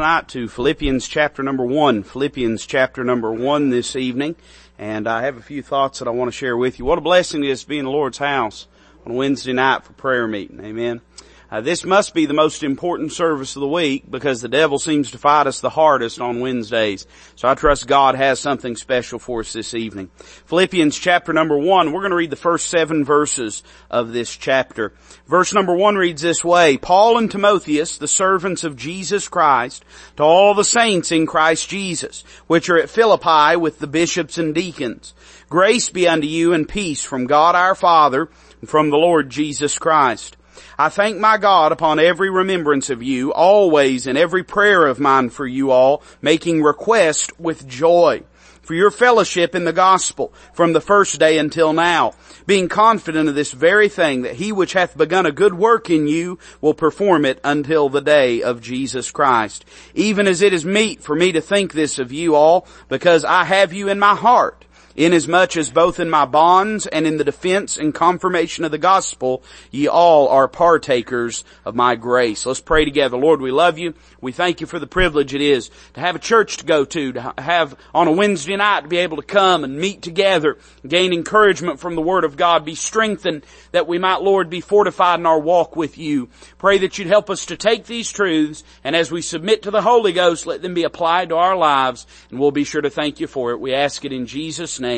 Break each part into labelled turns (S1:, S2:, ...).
S1: tonight to Philippians chapter number one. Philippians chapter number one this evening. And I have a few thoughts that I want to share with you. What a blessing it is to be in the Lord's house on Wednesday night for prayer meeting. Amen. Uh, this must be the most important service of the week because the devil seems to fight us the hardest on Wednesdays. So I trust God has something special for us this evening. Philippians chapter number one, we're going to read the first seven verses of this chapter. Verse number one reads this way, Paul and Timotheus, the servants of Jesus Christ, to all the saints in Christ Jesus, which are at Philippi with the bishops and deacons. Grace be unto you and peace from God our Father and from the Lord Jesus Christ. I thank my God upon every remembrance of you, always in every prayer of mine for you all, making request with joy for your fellowship in the gospel from the first day until now, being confident of this very thing that he which hath begun a good work in you will perform it until the day of Jesus Christ. Even as it is meet for me to think this of you all, because I have you in my heart inasmuch as both in my bonds and in the defense and confirmation of the gospel, ye all are partakers of my grace. Let's pray together. Lord, we love you. We thank you for the privilege it is to have a church to go to, to have on a Wednesday night to be able to come and meet together, gain encouragement from the Word of God, be strengthened that we might, Lord, be fortified in our walk with you. Pray that you'd help us to take these truths and as we submit to the Holy Ghost, let them be applied to our lives and we'll be sure to thank you for it. We ask it in Jesus' name.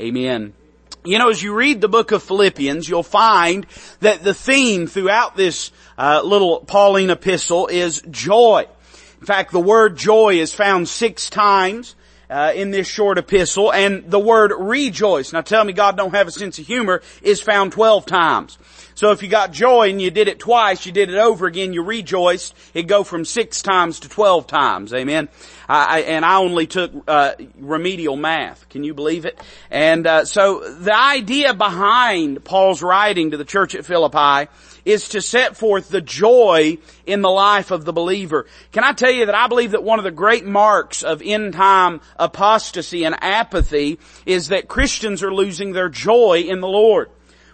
S1: Amen. You know, as you read the book of Philippians, you'll find that the theme throughout this uh, little Pauline epistle is joy. In fact, the word joy is found six times uh, in this short epistle, and the word rejoice. Now, tell me, God don't have a sense of humor is found twelve times. So if you got joy and you did it twice, you did it over again, you rejoiced, it go from six times to twelve times. Amen. I, and I only took uh, remedial math. Can you believe it? And uh, so the idea behind Paul's writing to the church at Philippi is to set forth the joy in the life of the believer. Can I tell you that I believe that one of the great marks of end time apostasy and apathy is that Christians are losing their joy in the Lord.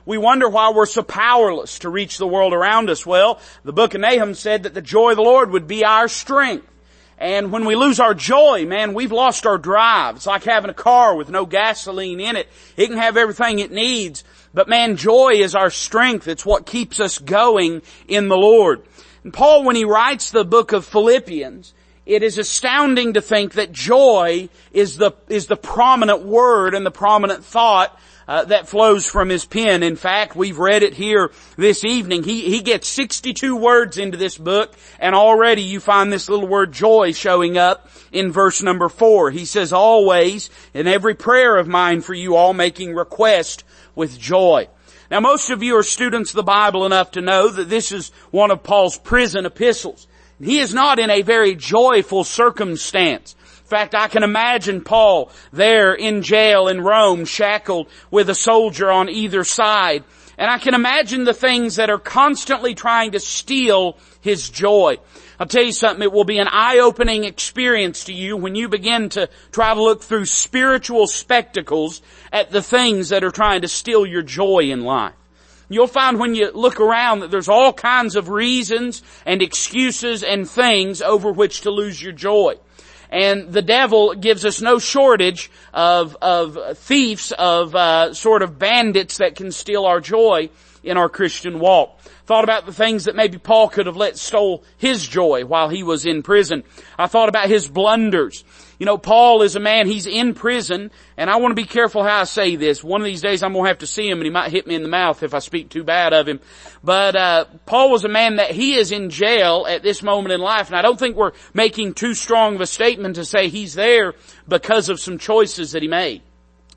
S1: We wonder why we're so powerless to reach the world around us. Well, the book of Nahum said that the joy of the Lord would be our strength. And when we lose our joy, man, we've lost our drive. It's like having a car with no gasoline in it. It can have everything it needs, but man, joy is our strength. It's what keeps us going in the Lord. And Paul, when he writes the book of Philippians, it is astounding to think that joy is the, is the prominent word and the prominent thought uh, that flows from his pen. In fact, we've read it here this evening. He, he gets 62 words into this book and already you find this little word joy showing up in verse number four. He says, always in every prayer of mine for you all making request with joy. Now most of you are students of the Bible enough to know that this is one of Paul's prison epistles. He is not in a very joyful circumstance. In fact, I can imagine Paul there in jail in Rome, shackled with a soldier on either side. And I can imagine the things that are constantly trying to steal his joy. I'll tell you something, it will be an eye-opening experience to you when you begin to try to look through spiritual spectacles at the things that are trying to steal your joy in life. You'll find when you look around that there's all kinds of reasons and excuses and things over which to lose your joy. And the devil gives us no shortage of, of thieves, of uh, sort of bandits that can steal our joy in our Christian walk. Thought about the things that maybe Paul could have let stole his joy while he was in prison. I thought about his blunders. You know, Paul is a man, he's in prison, and I want to be careful how I say this. One of these days I'm going to have to see him and he might hit me in the mouth if I speak too bad of him. But, uh, Paul was a man that he is in jail at this moment in life, and I don't think we're making too strong of a statement to say he's there because of some choices that he made.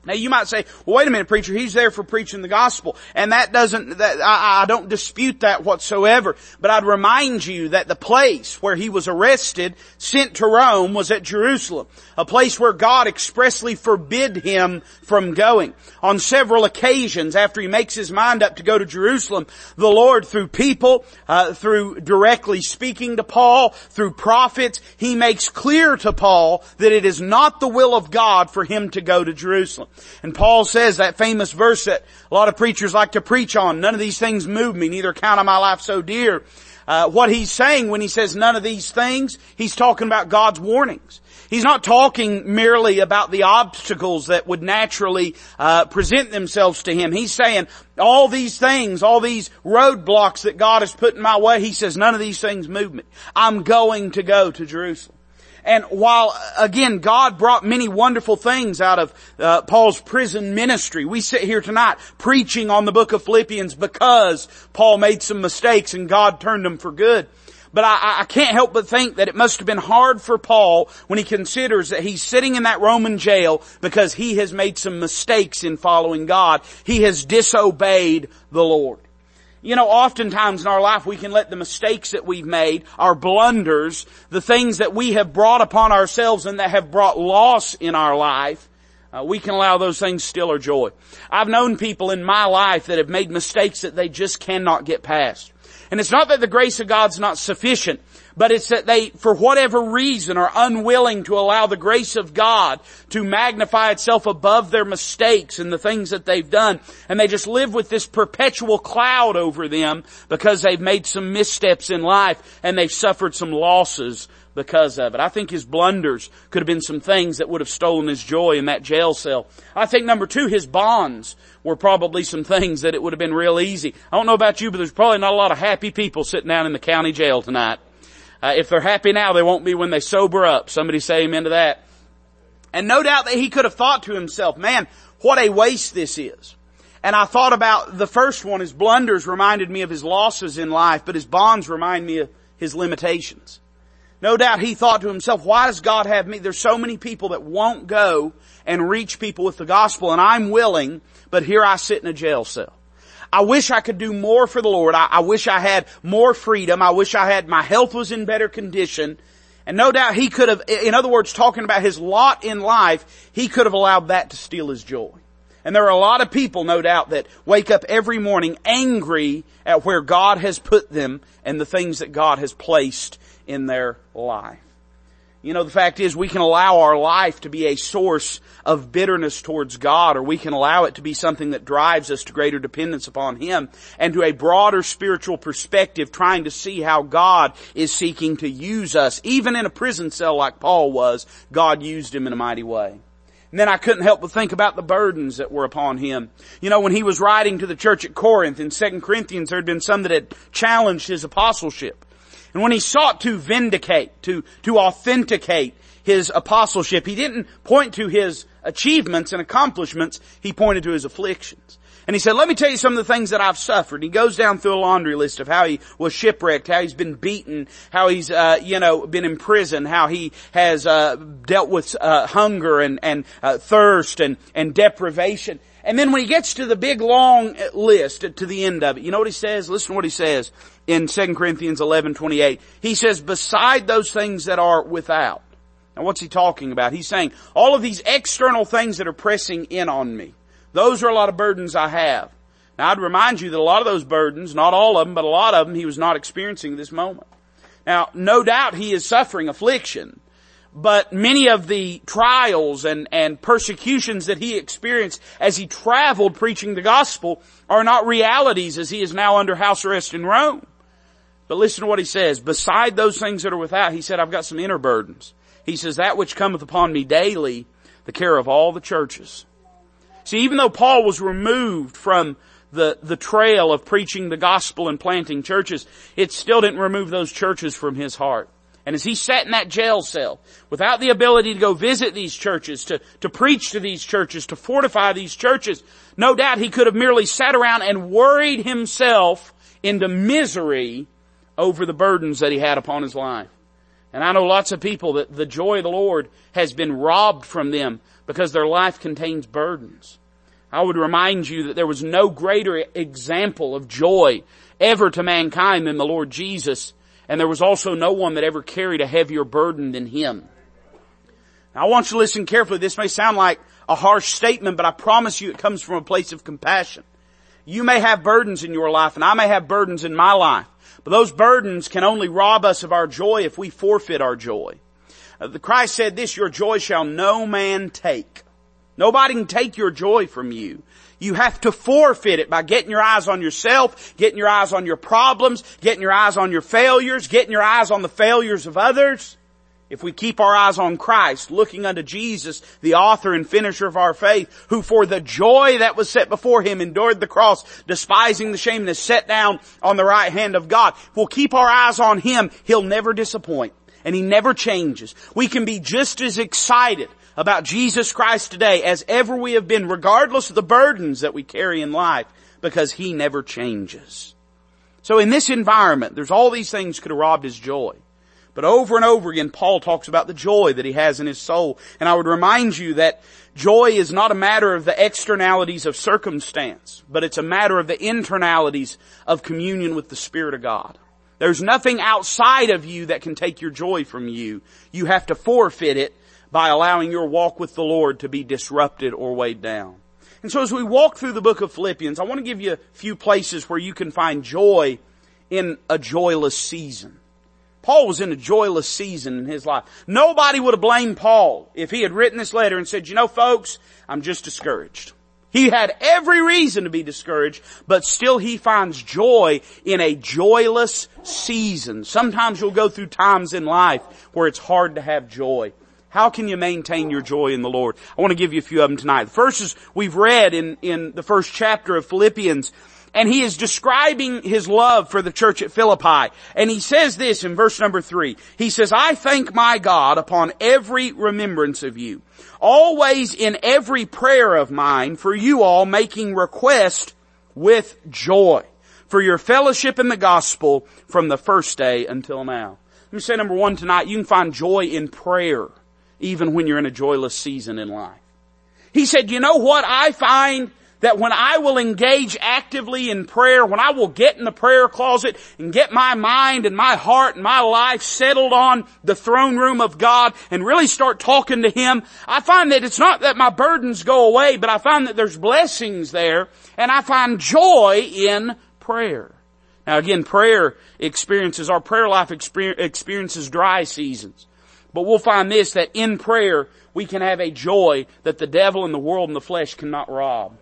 S1: Now you might say, well wait a minute preacher, he's there for preaching the gospel. And that doesn't, that, I, I don't dispute that whatsoever. But I'd remind you that the place where he was arrested, sent to Rome, was at Jerusalem. A place where God expressly forbid him from going. On several occasions after he makes his mind up to go to Jerusalem, the Lord through people, uh, through directly speaking to Paul, through prophets, he makes clear to Paul that it is not the will of God for him to go to Jerusalem. And Paul says that famous verse that a lot of preachers like to preach on, none of these things move me, neither count I my life so dear. uh, what he's saying when he says none of these things, he's talking about God's warnings. He's not talking merely about the obstacles that would naturally uh, present themselves to him. He's saying all these things, all these roadblocks that God has put in my way, he says none of these things move me. I'm going to go to Jerusalem. And while, again, God brought many wonderful things out of uh, Paul's prison ministry, we sit here tonight preaching on the book of Philippians because Paul made some mistakes and God turned them for good. But I, I, can't help but think that it must have been hard for Paul when he considers that he's sitting in that Roman jail because he has made some mistakes in following God. He has disobeyed the Lord. You know, oftentimes in our life we can let the mistakes that we've made, our blunders, the things that we have brought upon ourselves and that have brought loss in our life, uh, we can allow those things steal our joy. I've known people in my life that have made mistakes that they just cannot get past. And it's not that the grace of God's not sufficient, but it's that they, for whatever reason, are unwilling to allow the grace of God to magnify itself above their mistakes and the things that they've done. And they just live with this perpetual cloud over them because they've made some missteps in life and they've suffered some losses because of it. I think his blunders could have been some things that would have stolen his joy in that jail cell. I think number two, his bonds were probably some things that it would have been real easy. I don't know about you, but there's probably not a lot of happy people sitting down in the county jail tonight. Uh, if they're happy now, they won't be when they sober up. Somebody say amen to that. And no doubt that he could have thought to himself, man, what a waste this is. And I thought about the first one, his blunders reminded me of his losses in life, but his bonds remind me of his limitations. No doubt he thought to himself, why does God have me? There's so many people that won't go and reach people with the gospel and I'm willing, but here I sit in a jail cell. I wish I could do more for the Lord. I, I wish I had more freedom. I wish I had, my health was in better condition. And no doubt he could have, in other words, talking about his lot in life, he could have allowed that to steal his joy. And there are a lot of people, no doubt, that wake up every morning angry at where God has put them and the things that God has placed in their life. You know, the fact is we can allow our life to be a source of bitterness towards God or we can allow it to be something that drives us to greater dependence upon Him and to a broader spiritual perspective trying to see how God is seeking to use us. Even in a prison cell like Paul was, God used him in a mighty way. And then I couldn't help but think about the burdens that were upon him. You know, when he was writing to the church at Corinth in 2 Corinthians, there had been some that had challenged his apostleship. And when he sought to vindicate, to, to authenticate his apostleship, he didn't point to his achievements and accomplishments, he pointed to his afflictions. And he said, let me tell you some of the things that I've suffered. He goes down through a laundry list of how he was shipwrecked, how he's been beaten, how he's, uh, you know, been in prison, how he has, uh, dealt with, uh, hunger and, and, uh, thirst and, and deprivation. And then when he gets to the big long list, to the end of it, you know what he says? Listen to what he says in 2 Corinthians 11, 28. He says, beside those things that are without. Now what's he talking about? He's saying, all of these external things that are pressing in on me, those are a lot of burdens I have. Now I'd remind you that a lot of those burdens, not all of them, but a lot of them, he was not experiencing this moment. Now, no doubt he is suffering affliction but many of the trials and, and persecutions that he experienced as he traveled preaching the gospel are not realities as he is now under house arrest in Rome. But listen to what he says. Beside those things that are without, he said, I've got some inner burdens. He says, that which cometh upon me daily, the care of all the churches. See, even though Paul was removed from the, the trail of preaching the gospel and planting churches, it still didn't remove those churches from his heart. And as he sat in that jail cell, without the ability to go visit these churches, to, to preach to these churches, to fortify these churches, no doubt he could have merely sat around and worried himself into misery over the burdens that he had upon his life. And I know lots of people that the joy of the Lord has been robbed from them because their life contains burdens. I would remind you that there was no greater example of joy ever to mankind than the Lord Jesus and there was also no one that ever carried a heavier burden than him. Now I want you to listen carefully. This may sound like a harsh statement, but I promise you it comes from a place of compassion. You may have burdens in your life and I may have burdens in my life, but those burdens can only rob us of our joy if we forfeit our joy. Uh, the Christ said this, your joy shall no man take. Nobody can take your joy from you. You have to forfeit it by getting your eyes on yourself, getting your eyes on your problems, getting your eyes on your failures, getting your eyes on the failures of others. If we keep our eyes on Christ, looking unto Jesus, the author and finisher of our faith, who for the joy that was set before him endured the cross, despising the shame and is set down on the right hand of God. If we'll keep our eyes on him, he'll never disappoint. And he never changes. We can be just as excited about Jesus Christ today as ever we have been, regardless of the burdens that we carry in life, because He never changes. So in this environment, there's all these things could have robbed His joy. But over and over again, Paul talks about the joy that he has in his soul. And I would remind you that joy is not a matter of the externalities of circumstance, but it's a matter of the internalities of communion with the Spirit of God. There's nothing outside of you that can take your joy from you. You have to forfeit it by allowing your walk with the Lord to be disrupted or weighed down. And so as we walk through the book of Philippians, I want to give you a few places where you can find joy in a joyless season. Paul was in a joyless season in his life. Nobody would have blamed Paul if he had written this letter and said, you know folks, I'm just discouraged. He had every reason to be discouraged, but still he finds joy in a joyless season. Sometimes you'll go through times in life where it's hard to have joy. How can you maintain your joy in the Lord? I want to give you a few of them tonight. The first is we've read in, in the first chapter of Philippians and he is describing his love for the church at Philippi. And he says this in verse number three. He says, I thank my God upon every remembrance of you, always in every prayer of mine for you all making request with joy for your fellowship in the gospel from the first day until now. Let me say number one tonight, you can find joy in prayer even when you're in a joyless season in life. He said, you know what I find? That when I will engage actively in prayer, when I will get in the prayer closet and get my mind and my heart and my life settled on the throne room of God and really start talking to Him, I find that it's not that my burdens go away, but I find that there's blessings there and I find joy in prayer. Now again, prayer experiences, our prayer life experiences dry seasons. But we'll find this, that in prayer, we can have a joy that the devil and the world and the flesh cannot rob.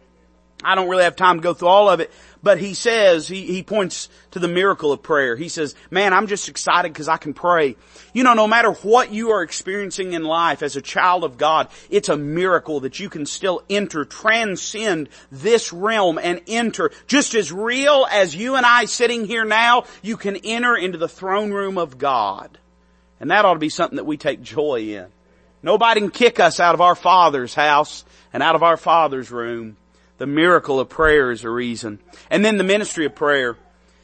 S1: I don't really have time to go through all of it, but he says, he, he points to the miracle of prayer. He says, man, I'm just excited because I can pray. You know, no matter what you are experiencing in life as a child of God, it's a miracle that you can still enter, transcend this realm and enter. Just as real as you and I sitting here now, you can enter into the throne room of God. And that ought to be something that we take joy in. Nobody can kick us out of our Father's house and out of our Father's room. The miracle of prayer is a reason. And then the ministry of prayer.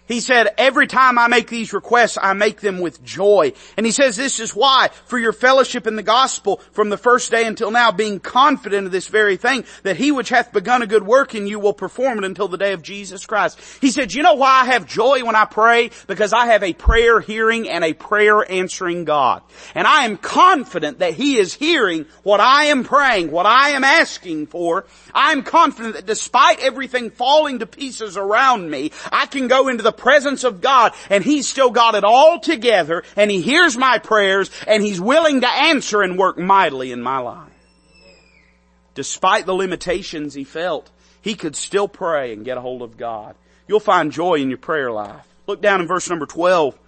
S1: He said, every time I make these requests, I make them with joy. And he says this is why, for your fellowship in the gospel from the first day until now, being confident of this very thing, that he which hath begun a good work in you will perform it until the day of Jesus Christ. He said, you know why I have joy when I pray? Because I have a prayer hearing and a prayer answering God. And I am confident that he is hearing what I am praying, what I am asking for. I am confident that despite everything falling to pieces around me, I can go into the presence of God and He's still got it all together and He hears my prayers and He's willing to answer and work mightily in my life. Despite the limitations he felt, he could still pray and get a hold of God. You'll find joy in your prayer life. Look down in verse number 12.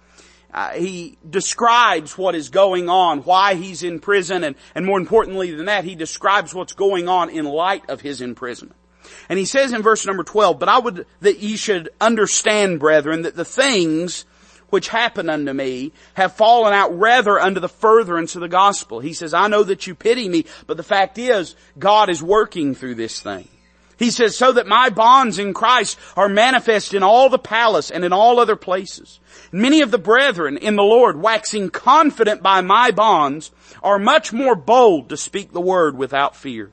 S1: Uh, he describes what is going on, why he's in prison, and, and more importantly than that, he describes what's going on in light of his imprisonment. And he says in verse number 12, but I would that ye should understand, brethren, that the things which happen unto me have fallen out rather unto the furtherance of the gospel. He says, I know that you pity me, but the fact is, God is working through this thing. He says, so that my bonds in Christ are manifest in all the palace and in all other places. Many of the brethren in the Lord, waxing confident by my bonds, are much more bold to speak the word without fear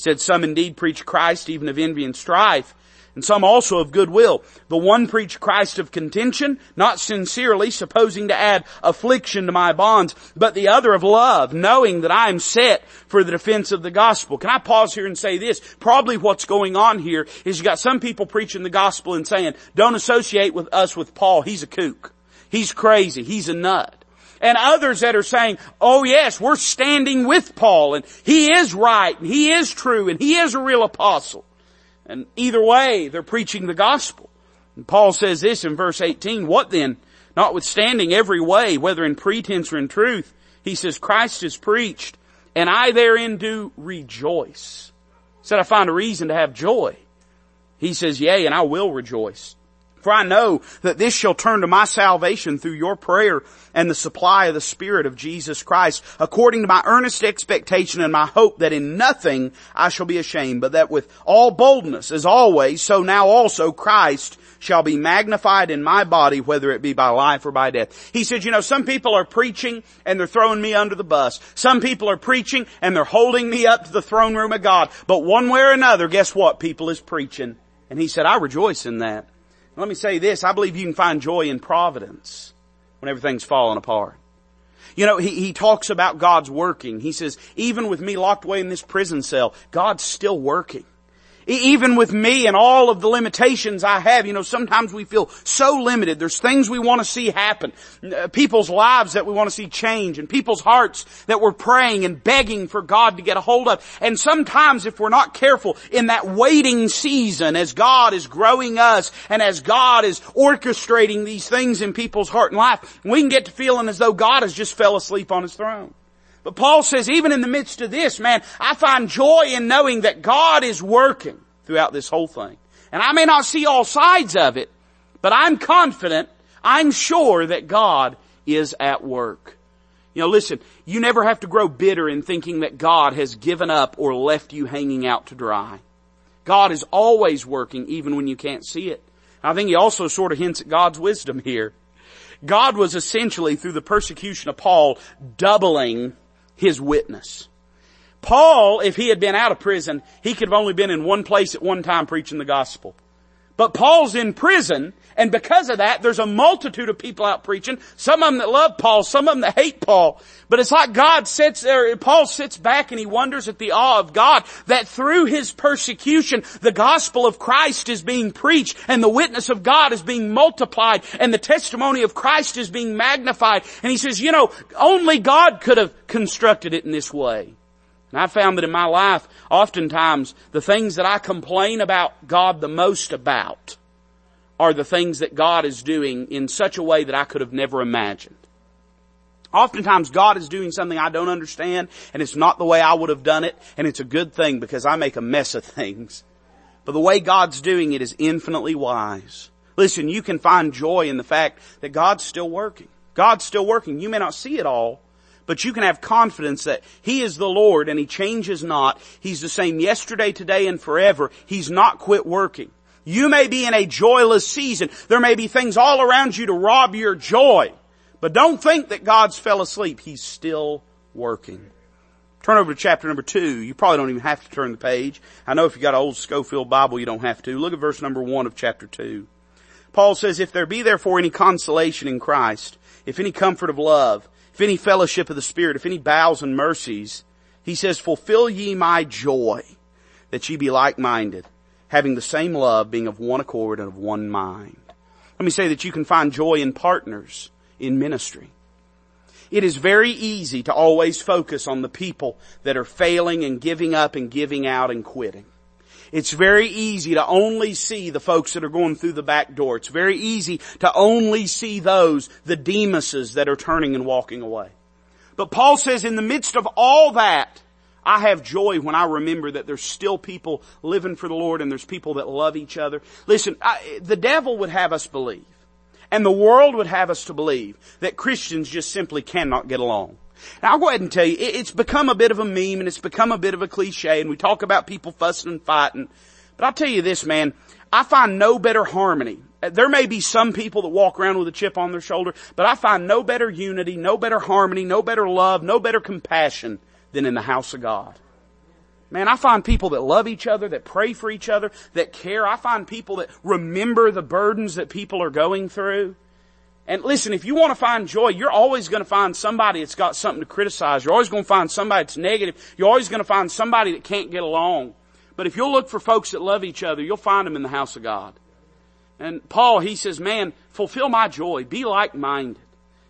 S1: said some indeed preach Christ even of envy and strife, and some also of goodwill. The one preach Christ of contention, not sincerely, supposing to add affliction to my bonds, but the other of love, knowing that I am set for the defense of the gospel. Can I pause here and say this? Probably what's going on here is you got some people preaching the gospel and saying, don't associate with us with Paul, he's a kook. He's crazy, he's a nut and others that are saying, oh yes, we're standing with Paul and he is right and he is true and he is a real apostle. And either way, they're preaching the gospel. And Paul says this in verse 18, what then? Notwithstanding every way, whether in pretense or in truth, he says, Christ is preached, and I therein do rejoice. Said, I find a reason to have joy. He says, yea, and I will rejoice. For I know that this shall turn to my salvation through your prayer and the supply of the Spirit of Jesus Christ, according to my earnest expectation and my hope that in nothing I shall be ashamed, but that with all boldness, as always, so now also Christ shall be magnified in my body, whether it be by life or by death. He said, you know, some people are preaching and they're throwing me under the bus. Some people are preaching and they're holding me up to the throne room of God. But one way or another, guess what? People is preaching. And he said, I rejoice in that. Let me say this, I believe you can find joy in providence when everything's falling apart. You know, he, he talks about God's working. He says, even with me locked away in this prison cell, God's still working. Even with me and all of the limitations I have, you know, sometimes we feel so limited. There's things we want to see happen. Uh, people's lives that we want to see change and people's hearts that we're praying and begging for God to get a hold of. And sometimes if we're not careful in that waiting season as God is growing us and as God is orchestrating these things in people's heart and life, we can get to feeling as though God has just fell asleep on His throne. But Paul says, even in the midst of this, man, I find joy in knowing that God is working throughout this whole thing. And I may not see all sides of it, but I'm confident, I'm sure that God is at work. You know, listen, you never have to grow bitter in thinking that God has given up or left you hanging out to dry. God is always working even when you can't see it. I think he also sort of hints at God's wisdom here. God was essentially through the persecution of Paul doubling his witness. Paul, if he had been out of prison, he could have only been in one place at one time preaching the gospel. But Paul's in prison, and because of that, there's a multitude of people out preaching. Some of them that love Paul, some of them that hate Paul. But it's like God sits there, Paul sits back and he wonders at the awe of God that through his persecution, the gospel of Christ is being preached and the witness of God is being multiplied and the testimony of Christ is being magnified. And he says, you know, only God could have constructed it in this way. And I found that in my life, oftentimes, the things that I complain about God the most about are the things that God is doing in such a way that I could have never imagined. Oftentimes God is doing something I don't understand and it's not the way I would have done it and it's a good thing because I make a mess of things. But the way God's doing it is infinitely wise. Listen, you can find joy in the fact that God's still working. God's still working. You may not see it all, but you can have confidence that He is the Lord and He changes not. He's the same yesterday, today, and forever. He's not quit working. You may be in a joyless season. There may be things all around you to rob your joy. But don't think that God's fell asleep. He's still working. Turn over to chapter number two. You probably don't even have to turn the page. I know if you got an old Scofield Bible, you don't have to. Look at verse number one of chapter two. Paul says, if there be therefore any consolation in Christ, if any comfort of love, if any fellowship of the Spirit, if any bowels and mercies, he says, fulfill ye my joy, that ye be like-minded, having the same love, being of one accord and of one mind. Let me say that you can find joy in partners in ministry. It is very easy to always focus on the people that are failing and giving up and giving out and quitting. It's very easy to only see the folks that are going through the back door. It's very easy to only see those, the Demases that are turning and walking away. But Paul says in the midst of all that, I have joy when I remember that there's still people living for the Lord and there's people that love each other. Listen, I, the devil would have us believe, and the world would have us to believe that Christians just simply cannot get along. Now I'll go ahead and tell you, it's become a bit of a meme and it's become a bit of a cliche and we talk about people fussing and fighting. But I'll tell you this, man, I find no better harmony. Uh, there may be some people that walk around with a chip on their shoulder, but I find no better unity, no better harmony, no better love, no better compassion than in the house of God. Man, I find people that love each other, that pray for each other, that care. I find people that remember the burdens that people are going through. And listen, if you want to find joy, you're always going to find somebody that's got something to criticize. You're always going to find somebody that's negative. You're always going to find somebody that can't get along. But if you'll look for folks that love each other, you'll find them in the house of God. And Paul, he says, man, fulfill my joy. Be like-minded.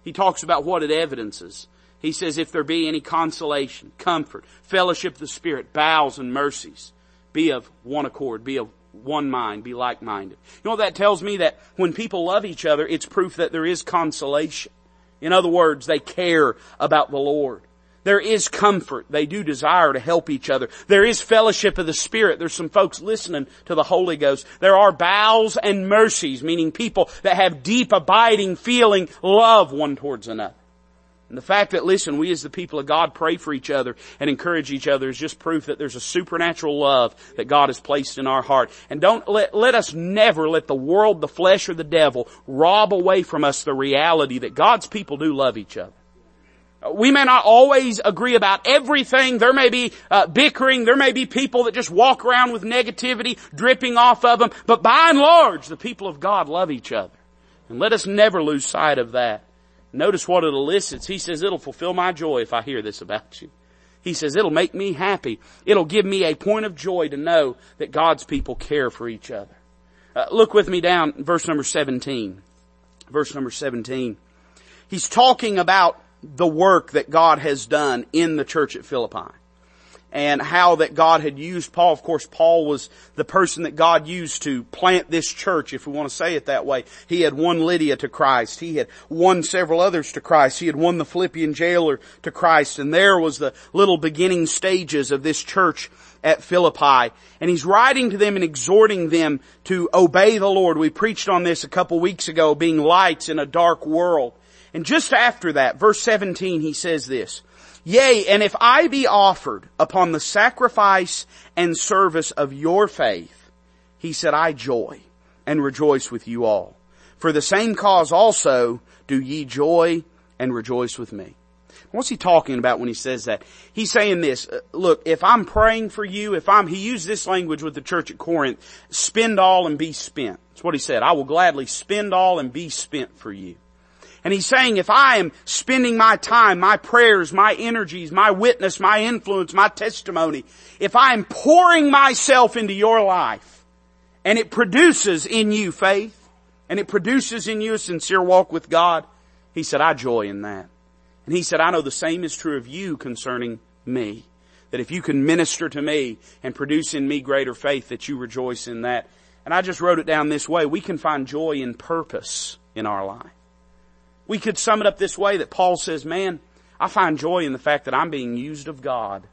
S1: He talks about what it evidences. He says, if there be any consolation, comfort, fellowship of the Spirit, bowels and mercies, be of one accord, be of one mind, be like-minded. You know that tells me? That when people love each other, it's proof that there is consolation. In other words, they care about the Lord. There is comfort. They do desire to help each other. There is fellowship of the Spirit. There's some folks listening to the Holy Ghost. There are bowels and mercies, meaning people that have deep abiding feeling love one towards another. And the fact that, listen, we as the people of God pray for each other and encourage each other is just proof that there's a supernatural love that God has placed in our heart. And don't let, let us never let the world, the flesh, or the devil rob away from us the reality that God's people do love each other. We may not always agree about everything. There may be uh, bickering. There may be people that just walk around with negativity dripping off of them. But by and large, the people of God love each other. And let us never lose sight of that. Notice what it elicits. He says, it'll fulfill my joy if I hear this about you. He says, it'll make me happy. It'll give me a point of joy to know that God's people care for each other. Uh, look with me down, verse number 17. Verse number 17. He's talking about the work that God has done in the church at Philippi and how that God had used Paul. Of course, Paul was the person that God used to plant this church, if we want to say it that way. He had won Lydia to Christ. He had won several others to Christ. He had won the Philippian jailer to Christ. And there was the little beginning stages of this church at Philippi. And he's writing to them and exhorting them to obey the Lord. We preached on this a couple weeks ago, being lights in a dark world. And just after that, verse 17, he says this, Yea, and if I be offered upon the sacrifice and service of your faith, he said, I joy and rejoice with you all. For the same cause also do ye joy and rejoice with me. What's he talking about when he says that? He's saying this, uh, look, if I'm praying for you, if I'm, he used this language with the church at Corinth, spend all and be spent. That's what he said. I will gladly spend all and be spent for you. And he's saying if I am spending my time, my prayers, my energies, my witness, my influence, my testimony, if I am pouring myself into your life and it produces in you faith and it produces in you a sincere walk with God, he said, I joy in that. And he said, I know the same is true of you concerning me. That if you can minister to me and produce in me greater faith, that you rejoice in that. And I just wrote it down this way. We can find joy in purpose in our life. We could sum it up this way that Paul says, man, I find joy in the fact that I'm being used of God.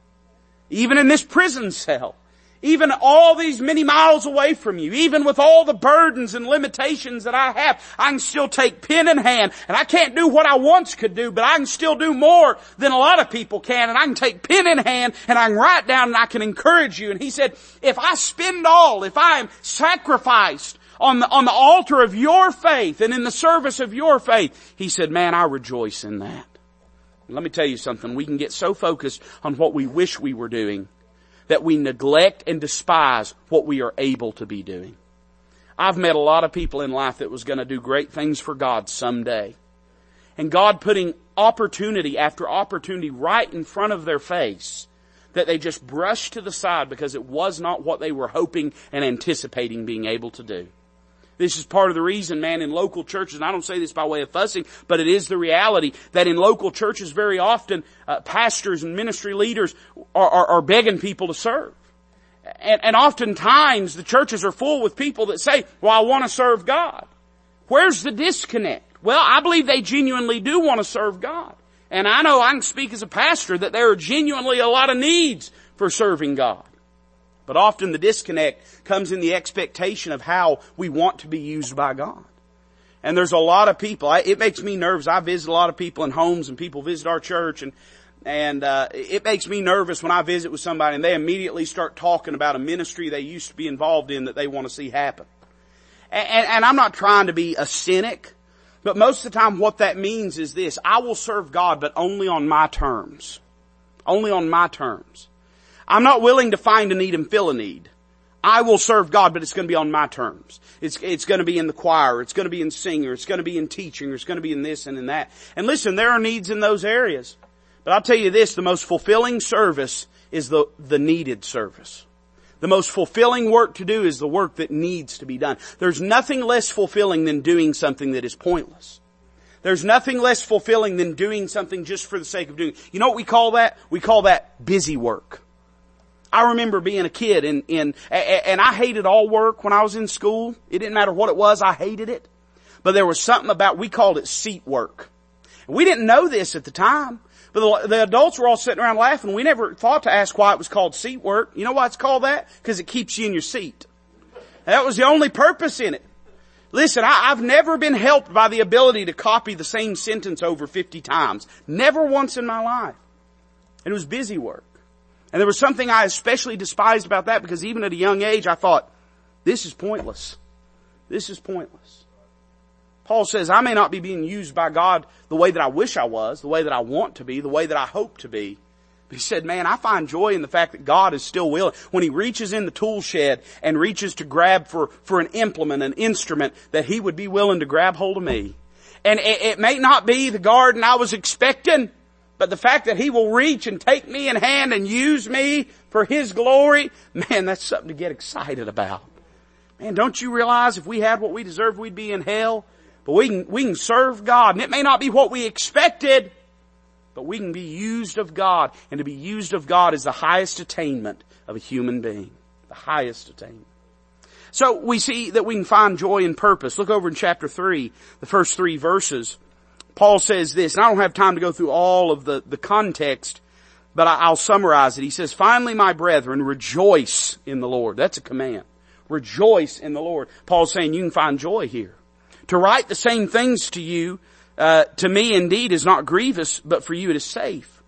S1: Even in this prison cell. Even all these many miles away from you, even with all the burdens and limitations that I have, I can still take pen in hand and I can't do what I once could do, but I can still do more than a lot of people can and I can take pen in hand and I can write down and I can encourage you. And he said, if I spend all, if I am sacrificed on the, on the altar of your faith and in the service of your faith. He said, man, I rejoice in that. let me tell you something. We can get so focused on what we wish we were doing that we neglect and despise what we are able to be doing. I've met a lot of people in life that was going to do great things for God someday. And God putting opportunity after opportunity right in front of their face that they just brushed to the side because it was not what they were hoping and anticipating being able to do. This is part of the reason, man, in local churches, and I don't say this by way of fussing, but it is the reality that in local churches very often, uh, pastors and ministry leaders are, are, are begging people to serve. And, and oftentimes the churches are full with people that say, well, I want to serve God. Where's the disconnect? Well, I believe they genuinely do want to serve God. And I know I can speak as a pastor that there are genuinely a lot of needs for serving God. But often the disconnect comes in the expectation of how we want to be used by God. And there's a lot of people, it makes me nervous. I visit a lot of people in homes and people visit our church and, and, uh, it makes me nervous when I visit with somebody and they immediately start talking about a ministry they used to be involved in that they want to see happen. And, and, and I'm not trying to be a cynic, but most of the time what that means is this, I will serve God but only on my terms. Only on my terms. I'm not willing to find a need and fill a need. I will serve God, but it's going to be on my terms. It's, it's going to be in the choir. It's going to be in singer. It's going to be in teaching. It's going to be in this and in that. And listen, there are needs in those areas. But I'll tell you this, the most fulfilling service is the, the needed service. The most fulfilling work to do is the work that needs to be done. There's nothing less fulfilling than doing something that is pointless. There's nothing less fulfilling than doing something just for the sake of doing. You know what we call that? We call that busy work. I remember being a kid and, and, and I hated all work when I was in school. It didn't matter what it was, I hated it. But there was something about, we called it seat work. We didn't know this at the time. But the, the, adults were all sitting around laughing. We never thought to ask why it was called seat work. You know why it's called that? Because it keeps you in your seat. That was the only purpose in it. Listen, I, have never been helped by the ability to copy the same sentence over 50 times. Never once in my life. And it was busy work. And there was something I especially despised about that because even at a young age I thought, this is pointless. This is pointless. Paul says, I may not be being used by God the way that I wish I was, the way that I want to be, the way that I hope to be. But he said, man, I find joy in the fact that God is still willing. When he reaches in the tool shed and reaches to grab for, for an implement, an instrument, that he would be willing to grab hold of me. And it, it may not be the garden I was expecting, but the fact that he will reach and take me in hand and use me for his glory, man, that's something to get excited about. Man, don't you realize if we had what we deserve, we'd be in hell? But we can, we can serve God and it may not be what we expected, but we can be used of God and to be used of God is the highest attainment of a human being. The highest attainment. So we see that we can find joy and purpose. Look over in chapter three, the first three verses. Paul says this, and I don't have time to go through all of the, the context, but I, will summarize it. He says, finally my brethren, rejoice in the Lord. That's a command. Rejoice in the Lord. Paul's saying you can find joy here. To write the same things to you, uh, to me indeed is not grievous, but for you it is safe.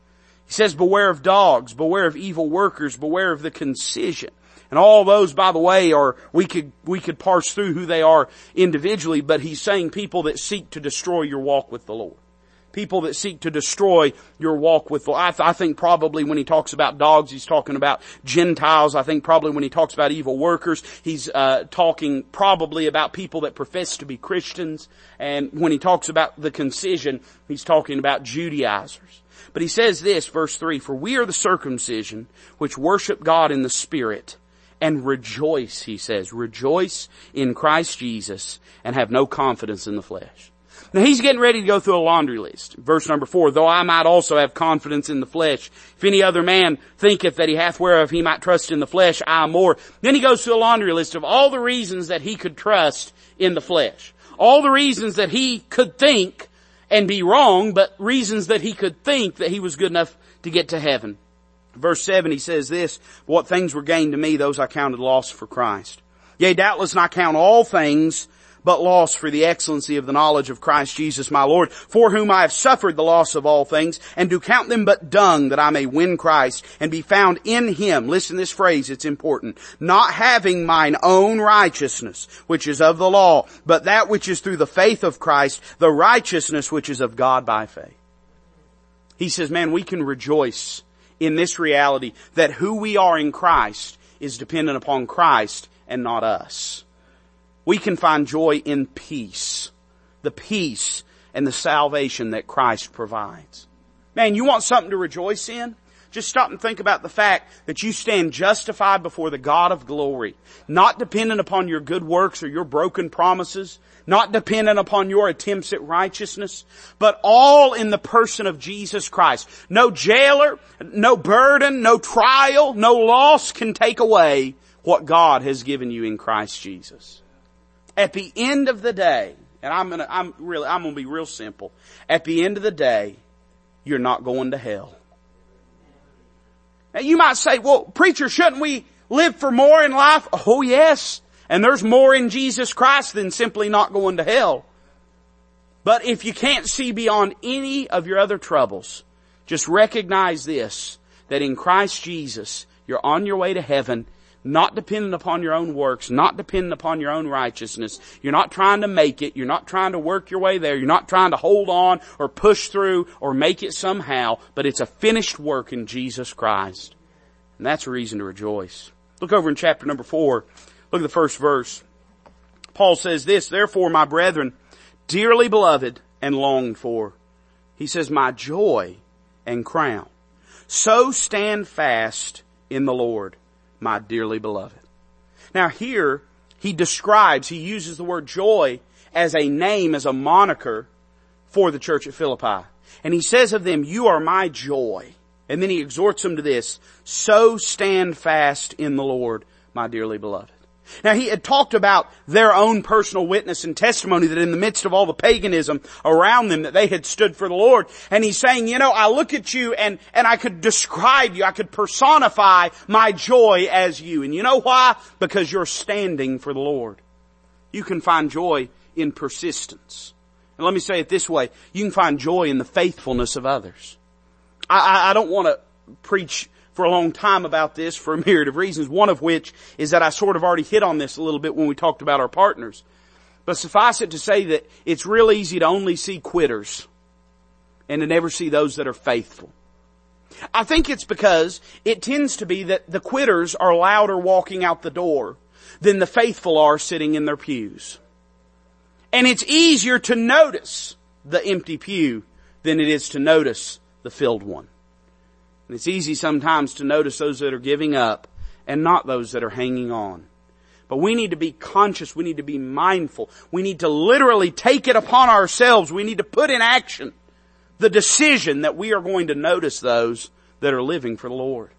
S1: He says, beware of dogs, beware of evil workers, beware of the concision. And all those, by the way, are, we could, we could parse through who they are individually, but he's saying people that seek to destroy your walk with the Lord people that seek to destroy your walk with the I, th- I, think probably when he talks about dogs, he's talking about Gentiles. I think probably when he talks about evil workers, he's uh, talking probably about people that profess to be Christians. And when he talks about the concision, he's talking about Judaizers. But he says this, verse 3, For we are the circumcision which worship God in the Spirit and rejoice, he says, rejoice in Christ Jesus and have no confidence in the flesh. Now he's getting ready to go through a laundry list. Verse number four, though I might also have confidence in the flesh. If any other man thinketh that he hath whereof he might trust in the flesh, I more. Then he goes through a laundry list of all the reasons that he could trust in the flesh. All the reasons that he could think and be wrong, but reasons that he could think that he was good enough to get to heaven. Verse 7 he says this, what things were gained to me, those I counted loss for Christ. Yea, doubtless I count all things but loss for the excellency of the knowledge of Christ Jesus my Lord, for whom I have suffered the loss of all things, and do count them but dung that I may win Christ and be found in Him. Listen this phrase, it's important. Not having mine own righteousness, which is of the law, but that which is through the faith of Christ, the righteousness which is of God by faith. He says, man, we can rejoice in this reality that who we are in Christ is dependent upon Christ and not us we can find joy in peace. The peace and the salvation that Christ provides. Man, you want something to rejoice in? Just stop and think about the fact that you stand justified before the God of glory, not dependent upon your good works or your broken promises, not dependent upon your attempts at righteousness, but all in the person of Jesus Christ. No jailer, no burden, no trial, no loss can take away what God has given you in Christ Jesus. At the end of the day, and I'm gonna, I'm really, I'm gonna be real simple. At the end of the day, you're not going to hell. Now you might say, well, preacher, shouldn't we live for more in life? Oh yes. And there's more in Jesus Christ than simply not going to hell. But if you can't see beyond any of your other troubles, just recognize this, that in Christ Jesus, you're on your way to heaven not dependent upon your own works, not dependent upon your own righteousness. You're not trying to make it. You're not trying to work your way there. You're not trying to hold on or push through or make it somehow, but it's a finished work in Jesus Christ. And that's a reason to rejoice. Look over in chapter number four. Look at the first verse. Paul says this, therefore my brethren, dearly beloved and longed for. He says, my joy and crown. So stand fast in the Lord my dearly beloved. Now here, he describes, he uses the word joy as a name, as a moniker for the church at Philippi. And he says of them, you are my joy. And then he exhorts them to this, so stand fast in the Lord, my dearly beloved. Now he had talked about their own personal witness and testimony that in the midst of all the paganism around them that they had stood for the Lord. And he's saying, you know, I look at you and, and I could describe you, I could personify my joy as you. And you know why? Because you're standing for the Lord. You can find joy in persistence. And let me say it this way, you can find joy in the faithfulness of others. I, I, I don't want to preach for a long time about this for a myriad of reasons, one of which is that I sort of already hit on this a little bit when we talked about our partners. But suffice it to say that it's real easy to only see quitters and to never see those that are faithful. I think it's because it tends to be that the quitters are louder walking out the door than the faithful are sitting in their pews. And it's easier to notice the empty pew than it is to notice the filled one. And it's easy sometimes to notice those that are giving up and not those that are hanging on. But we need to be conscious. We need to be mindful. We need to literally take it upon ourselves. We need to put in action the decision that we are going to notice those that are living for the Lord.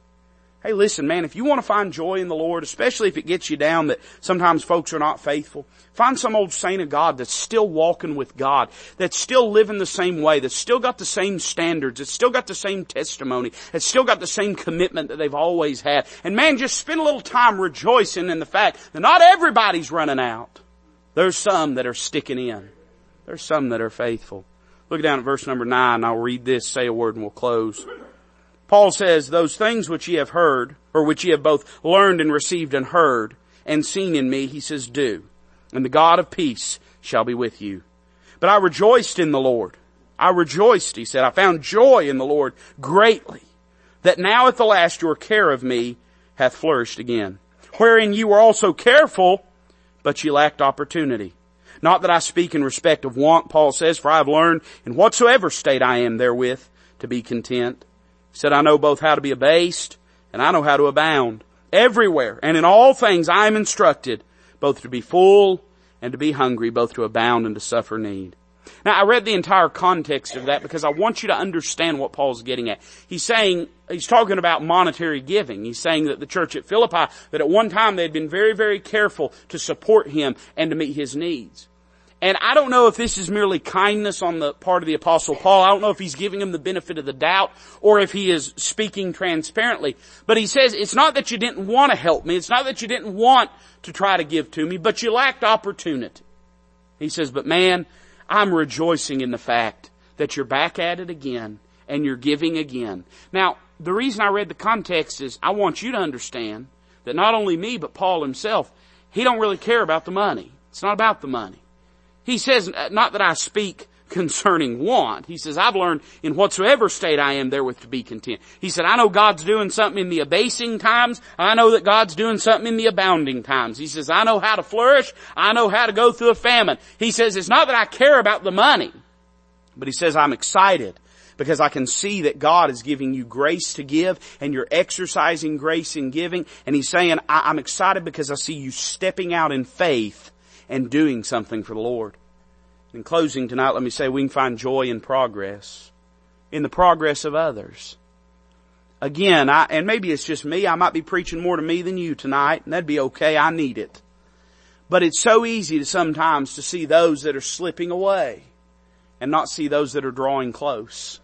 S1: Hey listen man, if you want to find joy in the Lord, especially if it gets you down that sometimes folks are not faithful, find some old saint of God that's still walking with God, that's still living the same way, that's still got the same standards, that's still got the same testimony, that's still got the same commitment that they've always had. And man, just spend a little time rejoicing in the fact that not everybody's running out. There's some that are sticking in. There's some that are faithful. Look down at verse number nine. I'll read this, say a word and we'll close. Paul says, those things which ye have heard, or which ye have both learned and received and heard, and seen in me, he says, do. And the God of peace shall be with you. But I rejoiced in the Lord. I rejoiced, he said. I found joy in the Lord greatly, that now at the last your care of me hath flourished again. Wherein you were also careful, but ye lacked opportunity. Not that I speak in respect of want, Paul says, for I have learned in whatsoever state I am therewith to be content. He said, I know both how to be abased and I know how to abound. Everywhere and in all things I am instructed both to be full and to be hungry, both to abound and to suffer need. Now I read the entire context of that because I want you to understand what Paul's getting at. He's saying, he's talking about monetary giving. He's saying that the church at Philippi, that at one time they had been very, very careful to support him and to meet his needs. And I don't know if this is merely kindness on the part of the apostle Paul. I don't know if he's giving him the benefit of the doubt or if he is speaking transparently. But he says, it's not that you didn't want to help me. It's not that you didn't want to try to give to me, but you lacked opportunity. He says, but man, I'm rejoicing in the fact that you're back at it again and you're giving again. Now, the reason I read the context is I want you to understand that not only me, but Paul himself, he don't really care about the money. It's not about the money. He says, uh, not that I speak concerning want. He says, I've learned in whatsoever state I am therewith to be content. He said, I know God's doing something in the abasing times. I know that God's doing something in the abounding times. He says, I know how to flourish. I know how to go through a famine. He says, it's not that I care about the money, but he says, I'm excited because I can see that God is giving you grace to give and you're exercising grace in giving. And he's saying, I'm excited because I see you stepping out in faith and doing something for the Lord. In closing tonight, let me say we can find joy in progress, in the progress of others. Again, I, and maybe it's just me, I might be preaching more to me than you tonight, and that'd be okay, I need it. But it's so easy to sometimes to see those that are slipping away and not see those that are drawing close.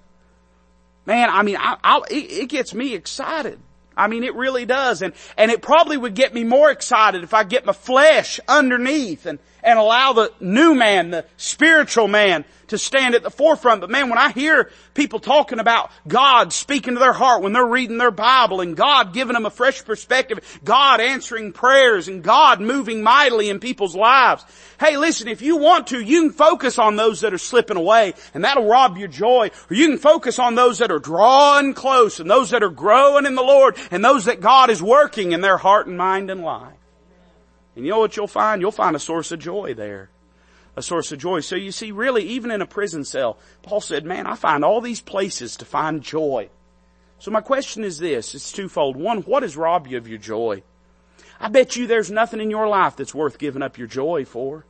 S1: Man, I mean, I, it, it gets me excited I mean, it really does. And, and it probably would get me more excited if I get my flesh underneath and, and allow the new man, the spiritual man, to stand at the forefront. But man, when I hear people talking about God speaking to their heart when they're reading their Bible and God giving them a fresh perspective, God answering prayers and God moving mightily in people's lives. Hey listen, if you want to, you can focus on those that are slipping away and that'll rob your joy. Or you can focus on those that are drawing close and those that are growing in the Lord and those that God is working in their heart and mind and life. And you know what you'll find? You'll find a source of joy there. A source of joy. So you see, really, even in a prison cell, Paul said, man, I find all these places to find joy. So my question is this, it's twofold. One, what has robbed you of your joy? I bet you there's nothing in your life that's worth giving up your joy for.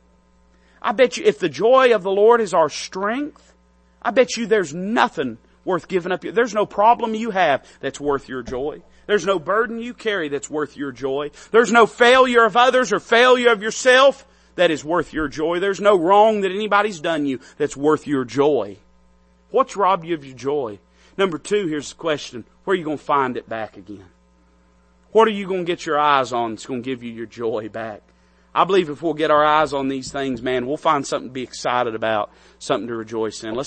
S1: I bet you if the joy of the Lord is our strength, I bet you there's nothing worth giving up. There's no problem you have that's worth your joy. There's no burden you carry that's worth your joy. There's no failure of others or failure of yourself that is worth your joy. There's no wrong that anybody's done you that's worth your joy. What's robbed you of your joy? Number two, here's the question. Where are you going to find it back again? What are you going to get your eyes on that's going to give you your joy back? I believe if we'll get our eyes on these things, man, we'll find something to be excited about, something to rejoice in. Let's